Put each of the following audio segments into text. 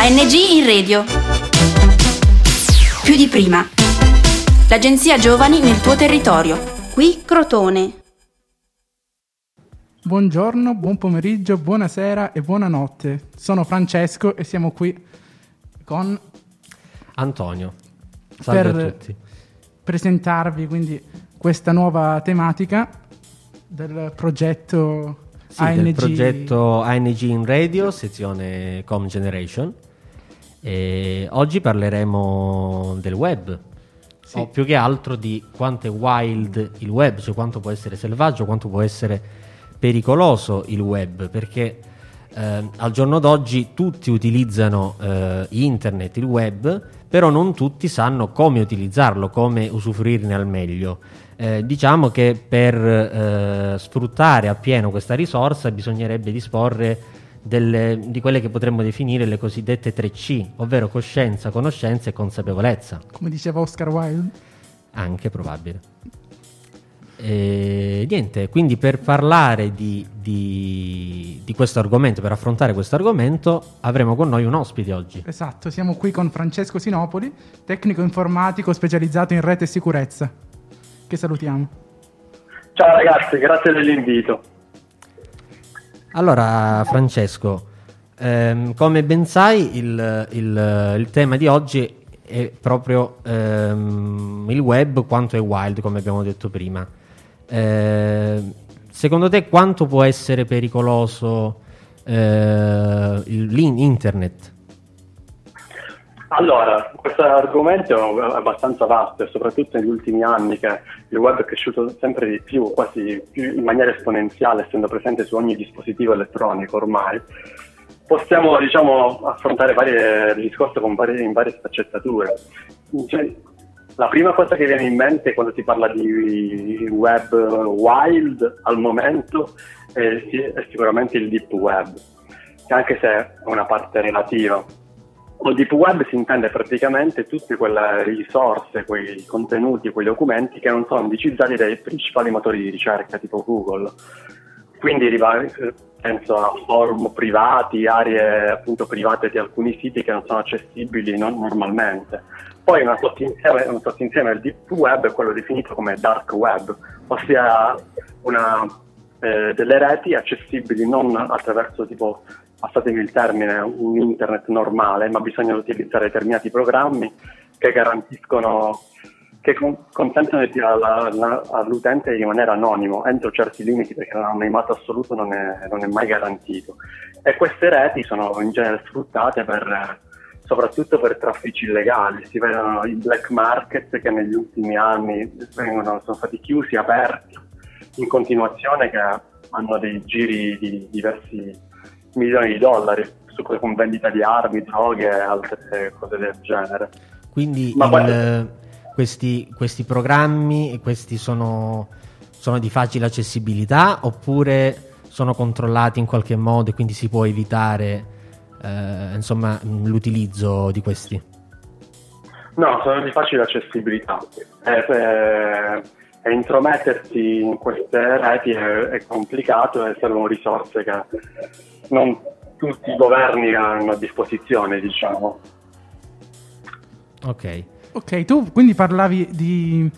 ANG in radio. Più di prima. L'agenzia Giovani nel tuo territorio. Qui Crotone. Buongiorno, buon pomeriggio, buonasera e buonanotte. Sono Francesco e siamo qui con Antonio. Salve per a tutti. presentarvi quindi questa nuova tematica del progetto Sì, ANG. del progetto ANG in Radio, sezione Com Generation. E oggi parleremo del web, Sì. o più che altro di quanto è wild il web, cioè quanto può essere selvaggio, quanto può essere pericoloso il web, perché eh, al giorno d'oggi tutti utilizzano eh, internet, il web, però non tutti sanno come utilizzarlo, come usufruirne al meglio. Eh, diciamo che per eh, sfruttare appieno questa risorsa bisognerebbe disporre delle- di quelle che potremmo definire le cosiddette 3C, ovvero coscienza, conoscenza e consapevolezza. Come diceva Oscar Wilde. Anche probabile. E niente, quindi per parlare di, di- di questo argomento, per affrontare questo argomento, avremo con noi un ospite oggi. Esatto, siamo qui con Francesco Sinopoli, tecnico informatico specializzato in rete e sicurezza. Che salutiamo. Ciao ragazzi, grazie dell'invito. Allora, Francesco, ehm, come ben sai, il, il- il tema di oggi è proprio ehm, il web quanto è wild, come abbiamo detto prima. Ehm, secondo te quanto può essere pericoloso eh, l'internet? Allora, questo argomento è abbastanza vasto soprattutto negli ultimi anni che il web è cresciuto sempre di più, quasi in maniera esponenziale, essendo presente su ogni dispositivo elettronico ormai, possiamo diciamo, affrontare varie discorsi con varie, in varie sfaccettature. Cioè, la prima cosa che viene in mente quando si parla di web wild al momento è, è sicuramente il deep web, che anche se è una parte relativa. Col deep web si intende praticamente tutte quelle risorse, quei contenuti, quei documenti che non sono indicizzati dai principali motori di ricerca tipo Google. Quindi penso a forum privati, aree appunto private di alcuni siti che non sono accessibili non- normalmente. Poi una sottinsieme, un sottinsieme del deep web è quello definito come dark web, ossia una, eh, delle reti accessibili non attraverso tipo passatemi il termine, un internet normale, ma bisogna utilizzare determinati programmi che garantiscono, che con- consentono all'utente di rimanere anonimo entro certi limiti perché l'anonimato assoluto non è, non è mai garantito. E queste reti sono in genere sfruttate per, soprattutto per traffici illegali, si vedono i black market che negli ultimi anni vengono, sono stati chiusi, aperti in continuazione che hanno dei giri di diversi milioni di dollari su, con vendita di armi, droghe e altre cose del genere. Quindi il- guarda- questi, questi programmi questi sono, sono di facile accessibilità oppure sono controllati in qualche modo e quindi si può evitare eh, insomma, l'utilizzo di questi? No, sono di facile accessibilità. E, e- e intromettersi in queste reti è, è complicato e servono risorse che non tutti i governi hanno a disposizione, diciamo. Ok. Ok, tu quindi parlavi di,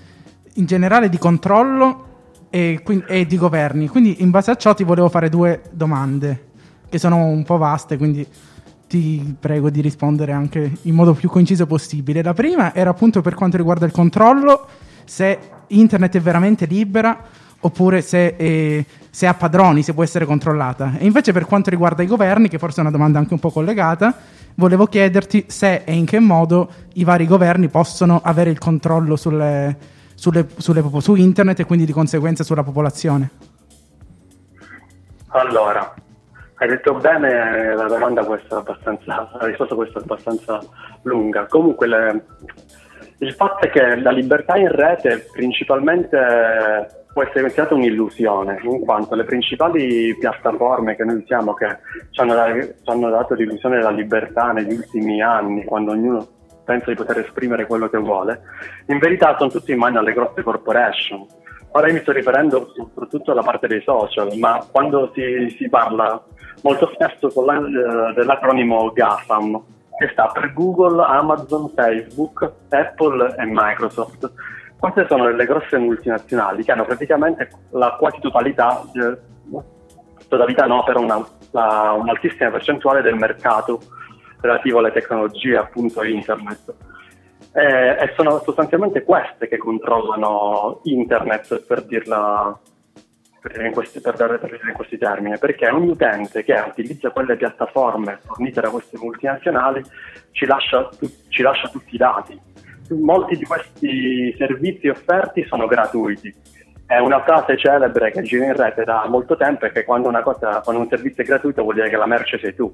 in generale di controllo e, e di governi, quindi in base a ciò ti volevo fare due domande che sono un po' vaste, quindi ti prego di rispondere anche in modo più conciso possibile. La prima era appunto per quanto riguarda il controllo, se internet è veramente libera oppure se, è- se ha padroni, se può essere controllata. E invece per quanto riguarda i governi, che forse è una domanda anche un po' collegata, volevo chiederti se e in che modo i vari governi possono avere il controllo sulle- sulle- sulle su internet e quindi di conseguenza sulla popolazione. Allora, hai detto bene, la domanda questa è abbastanza, la risposta questa è abbastanza lunga. Comunque le- il fatto è che la libertà in rete principalmente può essere considerata un'illusione, in quanto le principali piattaforme che noi usiamo che ci hanno, ci hanno dato l'illusione della libertà negli ultimi anni, quando ognuno pensa di poter esprimere quello che vuole, in verità sono tutte in mano alle grosse corporation. Ora io mi sto riferendo soprattutto alla parte dei social, ma quando si, si parla molto spesso eh, dell'acronimo GAFAM, che sta per Google, Amazon, Facebook, Apple e Microsoft. Queste sono le grosse multinazionali che hanno praticamente la quasi totalità, eh, totalità no, però una, la, un'altissima percentuale del mercato relativo alle tecnologie appunto internet. Eh, e sono sostanzialmente queste che controllano internet per dirla per questi, per dare, per dire in questi termini, perché ogni utente che utilizza quelle piattaforme fornite da queste multinazionali ci lascia, ci lascia tutti i dati. Molti di questi servizi offerti sono gratuiti. È una frase celebre che gira in rete da molto tempo è che quando, cosa, quando un servizio è gratuito vuol dire che la merce sei tu.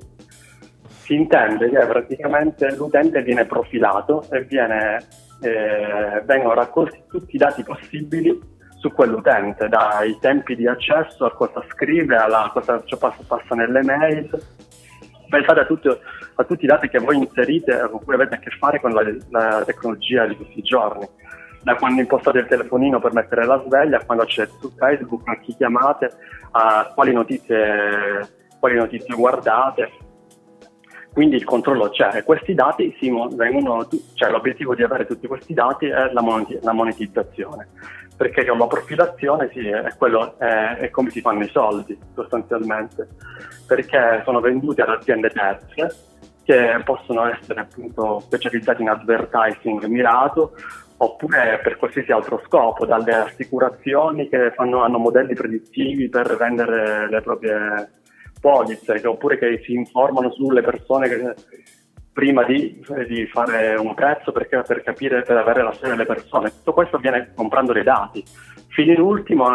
Si intende che praticamente l'utente viene profilato e viene, eh, vengono raccolti tutti i dati possibili su quell'utente, dai tempi di accesso a cosa scrive, a cosa passa, passa nelle mail. Pensate a, tutto, a, tutti i dati che voi inserite con cui avete a che fare con la, la tecnologia di questi giorni. Da quando impostate il telefonino per mettere la sveglia, quando accedete su Facebook, a chi chiamate, a quali notizie, quali notizie guardate. Quindi il controllo c'è e questi dati si vengono, cioè l'obiettivo di avere tutti questi dati è la monetizzazione perché con la profilazione sì, è, quello, è, è, come si fanno i soldi sostanzialmente, perché sono venduti ad aziende terze che possono essere appunto specializzate in advertising mirato oppure per qualsiasi altro scopo, dalle assicurazioni che fanno, hanno modelli predittivi per vendere le proprie polizze, oppure che si informano sulle persone che prima di, di, fare un prezzo perché, per capire, per avere la storia delle persone. Tutto questo avviene comprando dei dati. Fino in ultimo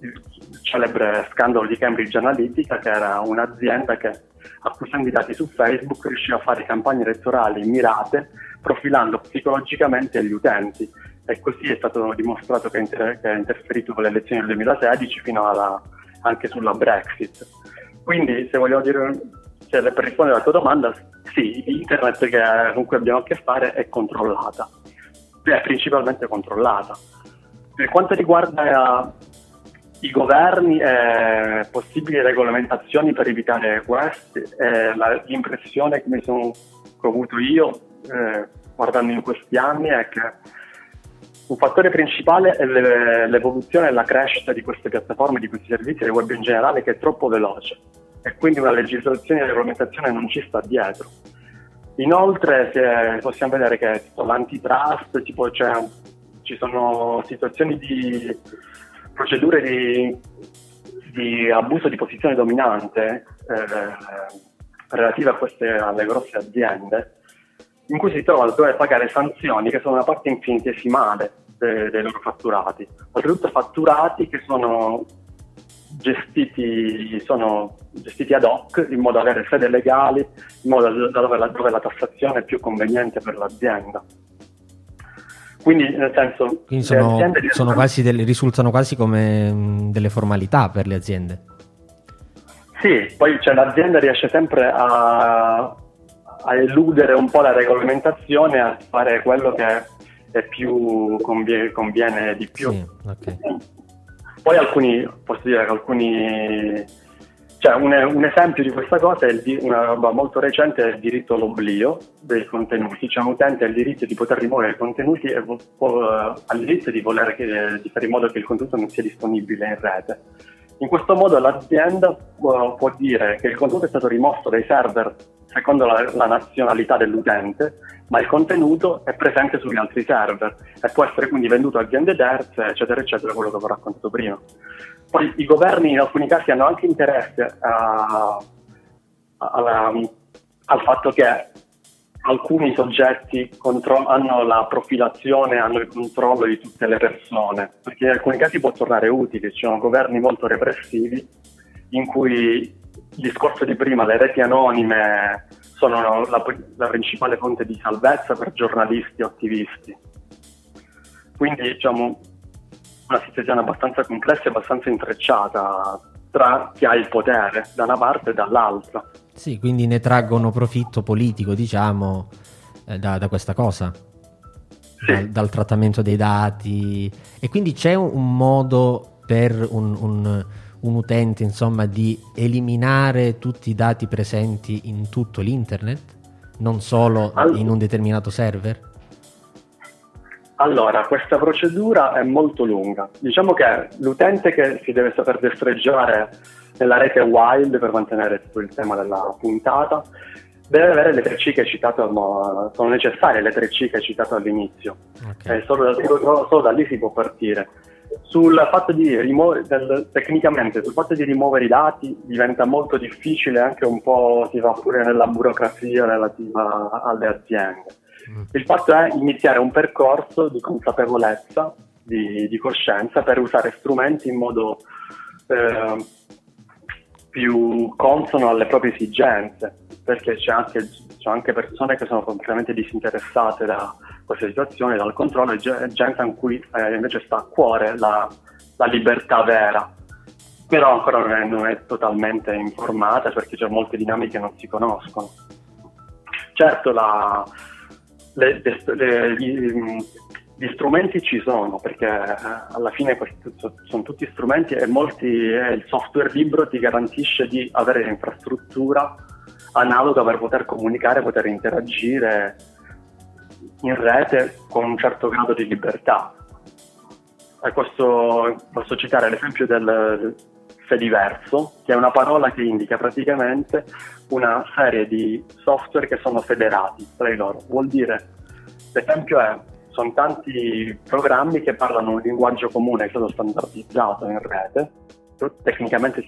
il celebre scandalo di Cambridge Analytica, che era un'azienda che acquistando i dati su Facebook riusciva a fare campagne elettorali mirate, profilando psicologicamente gli utenti. E così è stato dimostrato che, inter- ha interferito con le elezioni del 2016 fino alla, anche sulla Brexit. Quindi, se vogliamo dire, se per rispondere alla tua domanda, sì, internet che, con cui abbiamo a che fare è controllata, è principalmente controllata. Per quanto riguarda i governi e possibili regolamentazioni per evitare questo, eh, l'impressione che mi sono ho avuto io eh, guardando in questi anni è che un fattore principale è l'evoluzione e la crescita di queste piattaforme, di questi servizi, del web in generale, che è troppo veloce e quindi una legislazione e regolamentazione non ci sta dietro. Inoltre se, possiamo vedere che tipo, l'antitrust, tipo, cioè, ci sono situazioni di procedure di, di abuso di posizione dominante eh, relative a queste, alle grosse aziende, in cui si trovano a dover pagare sanzioni che sono una parte infinitesimale dei, dei loro fatturati, oltretutto fatturati che sono gestiti, sono gestiti ad hoc in modo da avere sede legali, in modo da dove la, dove la tassazione è più conveniente per l'azienda. Quindi, nel senso, Quindi sono, sono quasi delle, risultano quasi come mh, delle formalità per le aziende. Sì, poi cioè, l'azienda riesce sempre a, a eludere un po' la regolamentazione, a fare quello che è più conviene, conviene di più. Sì, okay. Poi alcuni, posso dire che alcuni, cioè un, un, esempio di questa cosa è il, una roba molto recente è il diritto all'oblio dei contenuti, cioè un utente ha il diritto di poter rimuovere i contenuti e può, ha il diritto di, voler, di fare in modo che il contenuto non sia disponibile in rete. In questo modo l'azienda può, può dire che il contenuto è stato rimosso dai server secondo la, la, nazionalità dell'utente, ma il contenuto è presente sugli altri server e può essere quindi venduto a aziende terze, eccetera, eccetera, quello che ho raccontato prima. Poi i governi in alcuni casi hanno anche interesse a, a, a, al fatto che alcuni soggetti contro- hanno la profilazione, hanno il controllo di tutte le persone, perché in alcuni casi può tornare utile, ci sono governi molto repressivi in cui il discorso di prima, le reti anonime sono la, la principale fonte di salvezza per giornalisti o attivisti. Quindi diciamo una situazione abbastanza complessa e abbastanza intrecciata tra chi ha il potere da una parte e dall'altra. Sì, quindi ne traggono profitto politico, diciamo, eh, da, da, questa cosa. Sì. Dal, dal, trattamento dei dati. E quindi c'è un, modo per un, un un utente insomma di eliminare tutti i dati presenti in tutto l'internet? non solo All- in un determinato server? Allora, questa procedura è molto lunga. Diciamo che l'utente che si deve saper destreggiare nella rete wild per mantenere tutto il tema della puntata deve avere le 3C che hai citato, no, sono necessarie le 3C che hai citato all'inizio. Ok. Eh, solo, da, solo- solo da lì si può partire. Sul fatto di rimuovere, del- tecnicamente, sul fatto di rimuovere i dati diventa molto difficile, anche un po' si va pure nella burocrazia relativa alle aziende. Il fatto è iniziare un percorso di consapevolezza, di, di coscienza per usare strumenti in modo eh, più consono alle proprie esigenze, perché c'è anche, c'è anche persone che sono completamente disinteressate da questa situazione, dal controllo, e ge- gente a cui eh, invece sta a cuore la, la libertà vera. Però ancora non è, non è totalmente informata perché c'è molte dinamiche che non si conoscono. Certo, la, le- le- gli, gli strumenti ci sono perché eh, alla fine sono tutti strumenti e molti eh, il software libero ti garantisce di avere l'infrastruttura analoga per poter comunicare, poter interagire in rete con un certo grado di libertà. E questo posso citare l'esempio del Fediverso, che è una parola che indica praticamente una serie di software che sono federati tra di loro. Vuol dire, l'esempio è, sono tanti programmi che parlano un linguaggio comune che stato standardizzato in rete, tecnicamente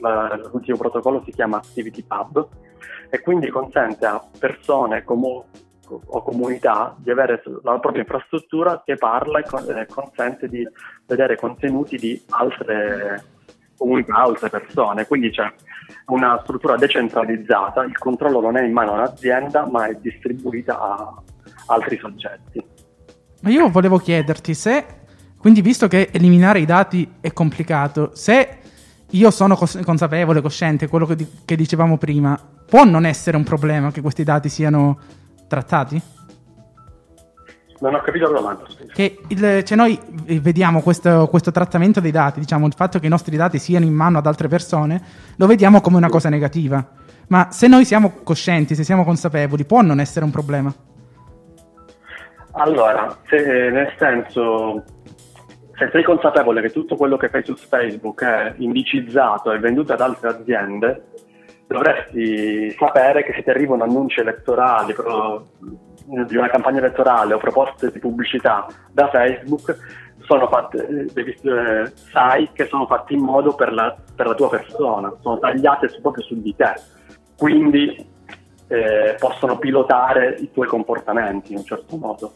la- l'ultimo protocollo si chiama ActivityPub e quindi consente a persone comu- o comunità di avere la propria infrastruttura che parla e consente di vedere contenuti di altre comunità, altre persone. Quindi c'è una struttura decentralizzata, il controllo non è in mano a un'azienda ma è distribuita a altri soggetti. Ma io volevo chiederti se, quindi visto che eliminare i dati è complicato, se io sono cos- consapevole, cosciente, quello che, di- che dicevamo prima, può non essere un problema che questi dati siano trattati? Non ho capito la domanda. Che il- cioè noi eh, vediamo questo, questo trattamento dei dati, diciamo il fatto che i nostri dati siano in mano ad altre persone, lo vediamo come una cosa negativa. Ma se noi siamo coscienti, se siamo consapevoli, può non essere un problema? Allora, se, nel senso, se sei consapevole che tutto quello che fai su Facebook è indicizzato e venduto ad altre aziende, dovresti sapere che se ti arrivano annunci elettorali pro- di una campagna elettorale o proposte di pubblicità da Facebook, sono fatte, eh, eh, sai che sono fatte in modo per la, per la tua persona, sono tagliate su- proprio su di te. Quindi eh, possono pilotare i tuoi comportamenti in un certo modo.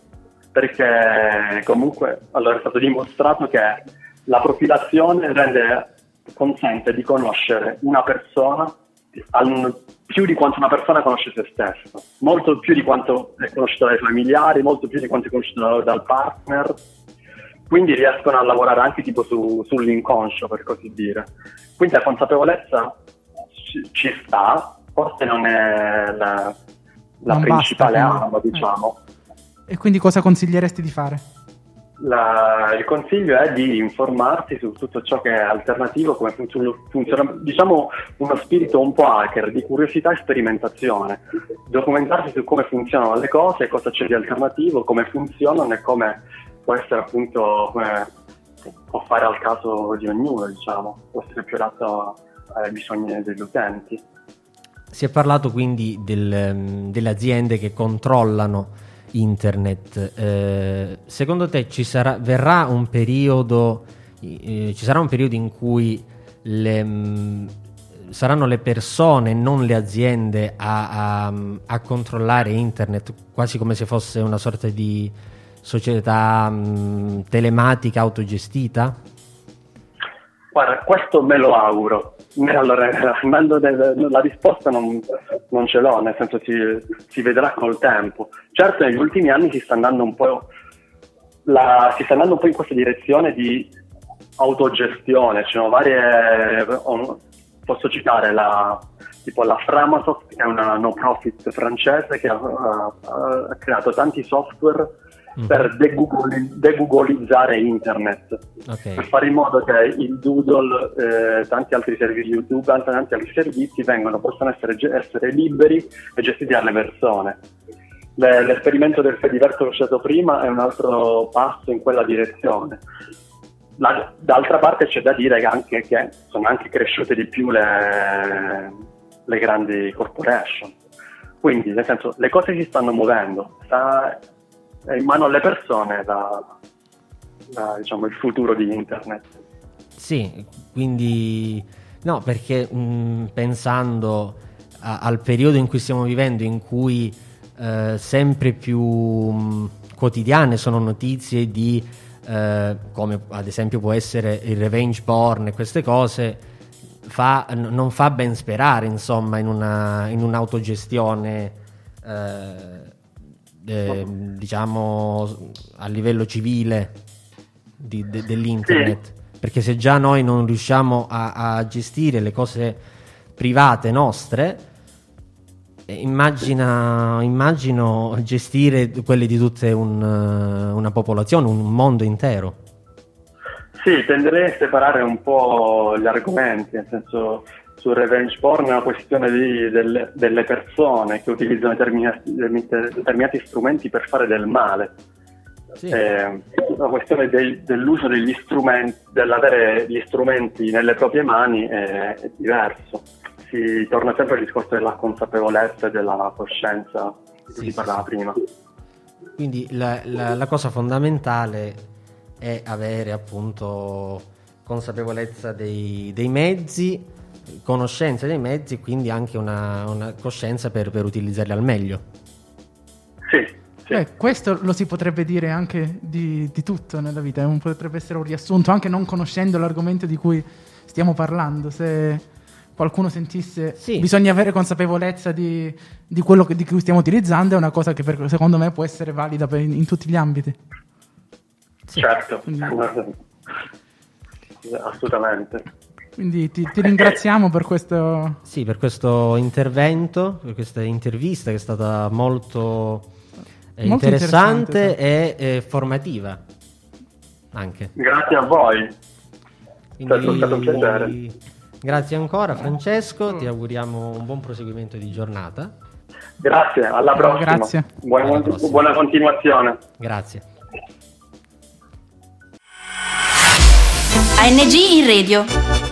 Perché comunque allora è stato dimostrato che la profilazione rende, consente di conoscere una persona più di quanto una persona conosce se stessa, molto più di quanto è conosciuta dai familiari, molto più di quanto è conosciuta dal partner. Quindi riescono a lavorare anche tipo su- sull'inconscio, per così dire. Quindi la consapevolezza ci, ci sta, forse non è la, la Non principale basta, arma, diciamo. E quindi cosa consiglieresti di fare? La- il consiglio è di informarsi su tutto ciò che è alternativo, come funziona, diciamo uno spirito un po' hacker di curiosità e sperimentazione, documentarsi su come funzionano le cose, cosa c'è di alternativo, come funzionano e come può essere appunto, come può fare al caso di ognuno, diciamo, può essere più adatto ai bisogni degli utenti. Si è parlato quindi del, delle aziende che controllano internet. Eh, secondo te ci sarà, verrà un periodo, eh, ci sarà un periodo in cui le, mh, saranno le persone, non le aziende, a, a- a controllare internet, quasi come se fosse una sorta di società mh, telematica autogestita? Guarda, questo me lo auguro. Eh, Allora, andando nel- la risposta non, non ce l'ho, nel senso si, si vedrà col tempo. Certo, negli ultimi anni si sta andando un po', la- sta andando un po' in questa direzione di autogestione. Ci sono varie, ho- posso citare la, tipo la Framasoft, che è una no profit francese che ha, ha- ha creato tanti software mm. per degooglizzare internet, okay. per fare in modo che il Doodle, eh, tanti altri servizi YouTube, tanti, tanti altri servizi vengano, possano essere, essere liberi e gestiti dalle persone. Le, l'esperimento del Fediverso che ho citato prima è un altro passo in quella direzione. La, d'altra parte c'è da dire che, anche, che sono anche cresciute di più le, le grandi corporation. Quindi, nel senso, le cose si stanno muovendo, sta in mano alle persone la, la, diciamo, il futuro di internet. Sì, quindi no, perché mh, pensando a, al periodo in cui stiamo vivendo, in cui eh, sempre più mh, quotidiane sono notizie di eh, come ad esempio può essere il revenge porn e queste cose, fa, n- non fa ben sperare insomma in, una, in un'autogestione eh, eh, diciamo a livello civile di, de, dell'internet. Sì. Perché se già noi non riusciamo a, a gestire le cose private nostre, eh, Immagina, immagino gestire quelle di tutta un, una popolazione, un mondo intero. Sì, tenderei a separare un po' gli argomenti, nel senso sul revenge porn è una questione di, delle, delle, persone che utilizzano determinati, determinati, strumenti per fare del male. Sì. È una questione dei, dell'uso degli strumenti, dell'avere gli strumenti nelle proprie mani è, è diverso. Si torna sempre al discorso della consapevolezza e della coscienza di cui sì, si parlava sì. prima. Quindi la, la, la cosa fondamentale è avere appunto consapevolezza dei, dei mezzi conoscenza dei mezzi e quindi anche una, una coscienza per, per, utilizzarli al meglio. Sì. sì. Eh, questo lo si potrebbe dire anche di, di tutto nella vita, un, potrebbe essere un riassunto, anche non conoscendo l'argomento di cui stiamo parlando. Se qualcuno sentisse sì. bisogna avere consapevolezza di, di quello che, di cui stiamo utilizzando, è una cosa che per, secondo me può essere valida per, in, in, tutti gli ambiti. Sì. Certo, Quindi... assolutamente. Quindi ti, ti, ringraziamo per questo... Sì, per questo intervento, per questa intervista che è stata molto, eh, molto interessante, interessante e eh, formativa anche. Grazie a voi. Quindi, è stato un piacere. Grazie ancora Francesco, ti auguriamo un buon proseguimento di giornata. Grazie, alla prossima. Grazie. Buona, alla prossima. buona continuazione. Grazie. ANG in radio